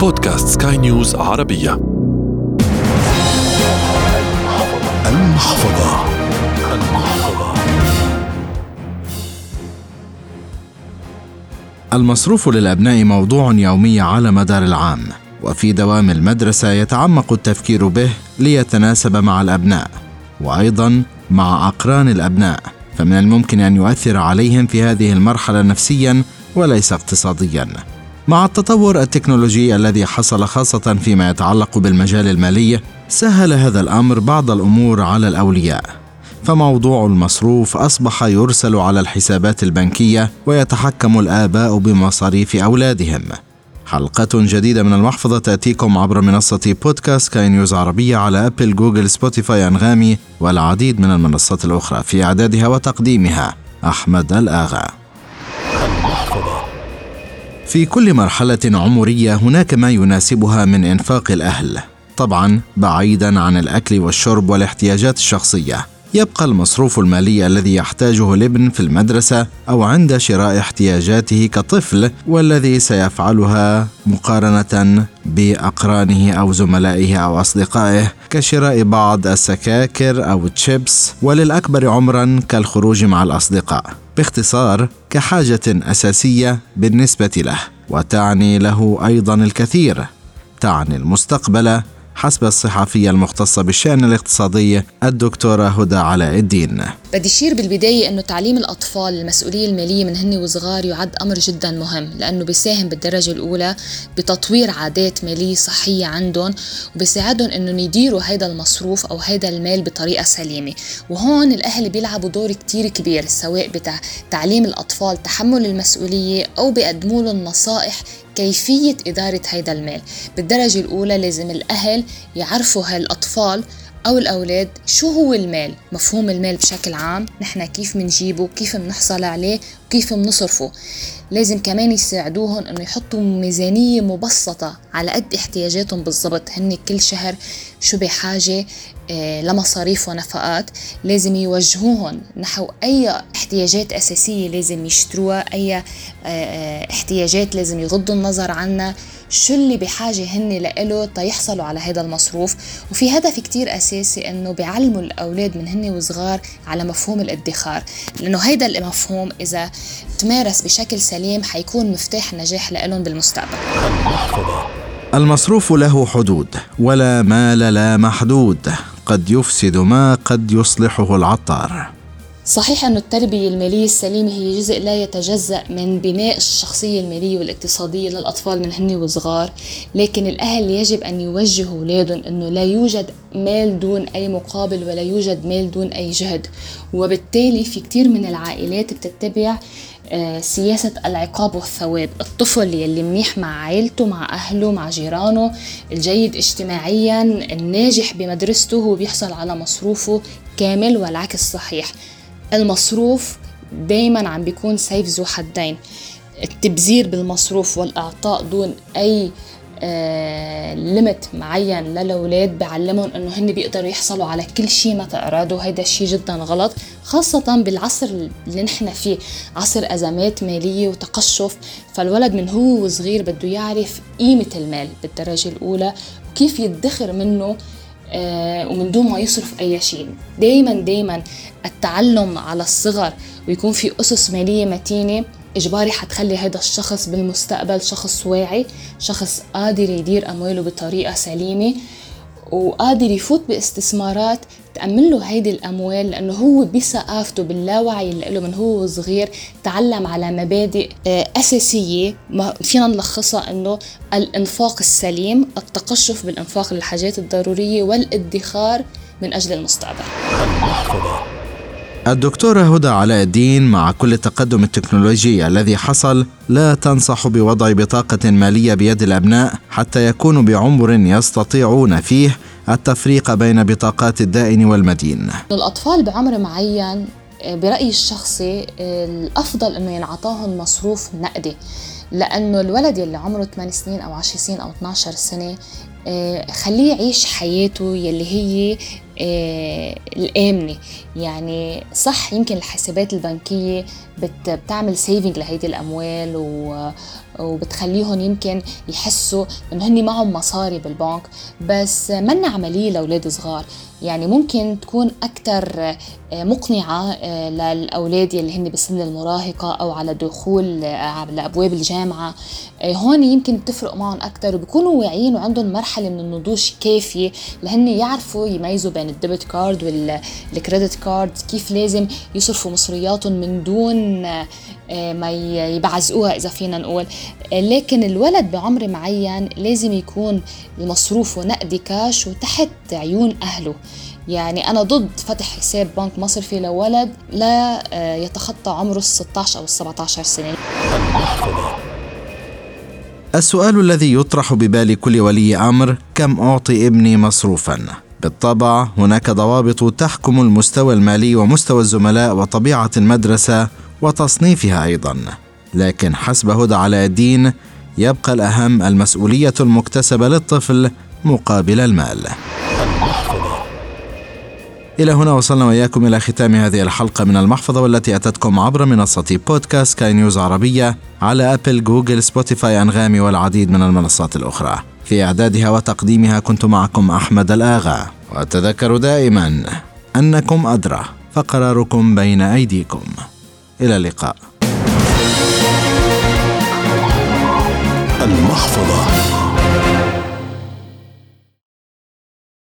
بودكاست سكاي نيوز عربية. المحفظة. المصروف للأبناء موضوع يومي على مدار العام وفي دوام المدرسة يتعمق التفكير به ليتناسب مع الأبناء وأيضا مع أقران الأبناء فمن الممكن أن يؤثر عليهم في هذه المرحلة نفسيا وليس اقتصاديا. مع التطور التكنولوجي الذي حصل خاصة فيما يتعلق بالمجال المالي سهل هذا الأمر بعض الأمور على الأولياء. فموضوع المصروف أصبح يرسل على الحسابات البنكية ويتحكم الآباء بمصاريف أولادهم. حلقة جديدة من المحفظة تأتيكم عبر منصة بودكاست سكاي نيوز عربية على أبل جوجل سبوتيفاي أنغامي والعديد من المنصات الأخرى في إعدادها وتقديمها. أحمد الآغا. في كل مرحلة عمرية هناك ما يناسبها من إنفاق الأهل. طبعا بعيدا عن الأكل والشرب والاحتياجات الشخصية. يبقى المصروف المالي الذي يحتاجه الابن في المدرسة أو عند شراء احتياجاته كطفل والذي سيفعلها مقارنة بأقرانه أو زملائه أو أصدقائه كشراء بعض السكاكر أو التشيبس وللأكبر عمرا كالخروج مع الأصدقاء. باختصار كحاجة أساسية بالنسبة له وتعني له أيضا الكثير. تعني المستقبل حسب الصحفية المختصة بالشأن الاقتصادي الدكتورة هدى علاء الدين. بدي أشير بالبداية أنه تعليم الأطفال المسؤولية المالية من هن وصغار يعد أمر جدا مهم لأنه بيساهم بالدرجة الأولى بتطوير عادات مالية صحية عندهم وبيساعدهم أنهم يديروا هذا المصروف أو هذا المال بطريقة سليمة. وهون الأهل بيلعبوا دور كتير كبير سواء بتعليم الأطفال تحمل المسؤولية أو بيقدموا لهم نصائح كيفية إدارة هذا المال. بالدرجة الأولى لازم الأهل يعرفوا هالأطفال أو الأولاد شو هو المال؟ مفهوم المال بشكل عام نحن كيف منجيبه كيف بنحصل عليه وكيف بنصرفه لازم كمان يساعدوهم إنه يحطوا ميزانية مبسطة على قد احتياجاتهم بالضبط. هن كل شهر شو بحاجة؟ آه، لمصاريف ونفقات. لازم يوجهوهم نحو أي احتياجات أساسية لازم يشتروها أي آه، آه، احتياجات لازم يغضوا النظر عنها. شو اللي بحاجة هن لإله تيحصلوا على هذا المصروف؟ وفي هدف كتير أساسي إنه بيعلموا الأولاد من هن وصغار على مفهوم الادخار لأنه هيدا المفهوم إذا تمارس بشكل سليم حيكون مفتاح نجاح لهم بالمستقبل. المصروف له حدود ولا مال لا محدود. قد يفسد ما قد يصلحه العطار. صحيح أن التربية المالية السليمة هي جزء لا يتجزأ من بناء الشخصية المالية والاقتصادية للأطفال من هن وصغار لكن الأهل يجب أن يوجهوا أولادهم أنه لا يوجد مال دون أي مقابل ولا يوجد مال دون أي جهد. وبالتالي في كتير من العائلات بتتبع آه، سياسة العقاب والثواب. الطفل يلي منيح مع عائلته مع أهله مع جيرانه الجيد اجتماعيا الناجح بمدرسته هو بيحصل على مصروفه كامل والعكس صحيح. المصروف دايما عم بيكون سيف ذو حدين. التبذير بالمصروف والإعطاء دون أي آه ليمت معين للأولاد بعلمهم إنه هن بيقدروا يحصلوا على كل شيء ما تأرادوا هيدا الشيء جدا غلط خاصة بالعصر اللي نحن فيه. عصر أزمات مالية وتقشف فالولد من هو وصغير بده يعرف قيمة المال بالدرجة الأولى وكيف يدخر منه ومن دون ما يصرف أي شيء. دايما دايما التعلم على الصغر ويكون في أسس مالية متينة إجباري حتخلي هذا الشخص بالمستقبل شخص واعي شخص قادر يدير أمواله بطريقة سليمة وقادر يفوت باستثمارات تأمن له هيدي الأموال لأنه هو بثقافته باللاوعي اللي له من هو صغير تعلم على مبادئ آه، أساسية ما فينا نلخصها أنه الإنفاق السليم التقشف بالإنفاق للحاجات الضرورية والادخار من أجل المستقبل. الدكتورة هدى علاء الدين مع كل التقدم التكنولوجي الذي حصل لا تنصح بوضع بطاقة مالية بيد الأبناء حتى يكونوا بعمر يستطيعون فيه التفريق بين بطاقات الدائن والمدين. الأطفال بعمر معين برأيي الشخصي الأفضل أنه ينعطاهم مصروف نقدي. لأنه الولد يلي عمره 8 سنين أو 10 سنين أو 12 سنة آه، خليه يعيش حياته يلي هي آه، الآمنة. يعني صح يمكن الحسابات البنكية بتعمل سيفنج لهيدي الأموال وبتخليهم يمكن يحسوا إنه هن معهم مصاري بالبنك. بس منا عملية لأولاد صغار. يعني ممكن تكون أكثر آه، مقنعة آه، للأولاد اللي هن بسن المراهقة أو على دخول آه، على أبواب الجامعة. هون يمكن بتفرق معهم أكثر وبيكونوا واعيين وعندهم مرحلة من النضوج كافية لهن يعرفوا يميزوا بين ال debit card وال credit card كيف لازم يصرفوا مصرياتهم من دون ما يبعزقوها إذا فينا نقول. لكن الولد بعمر معين لازم يكون مصروفه نقدي كاش وتحت عيون أهله. يعني أنا ضد فتح حساب بنك مصرفي لولد لا آه، يتخطى عمره ال 16 أو ال 17 سنة السؤال الذي يطرح ببال كل ولي أمر كم أعطي ابني مصروفا؟ بالطبع هناك ضوابط تحكم المستوى المالي ومستوى الزملاء وطبيعة المدرسة وتصنيفها أيضا لكن حسب هدى علاء الدين يبقى الأهم المسؤولية المكتسبة للطفل مقابل المال إلى هنا وصلنا وإياكم إلى ختام هذه الحلقة من المحفظة والتي أتتكم عبر منصة بودكاست سكاي نيوز عربية على أبل جوجل سبوتيفاي أنغامي والعديد من المنصات الأخرى. في إعدادها وتقديمها كنت معكم أحمد الآغا. وتذكروا دائما أنكم أدرى فقراركم بين أيديكم. إلى اللقاء. المحفظة.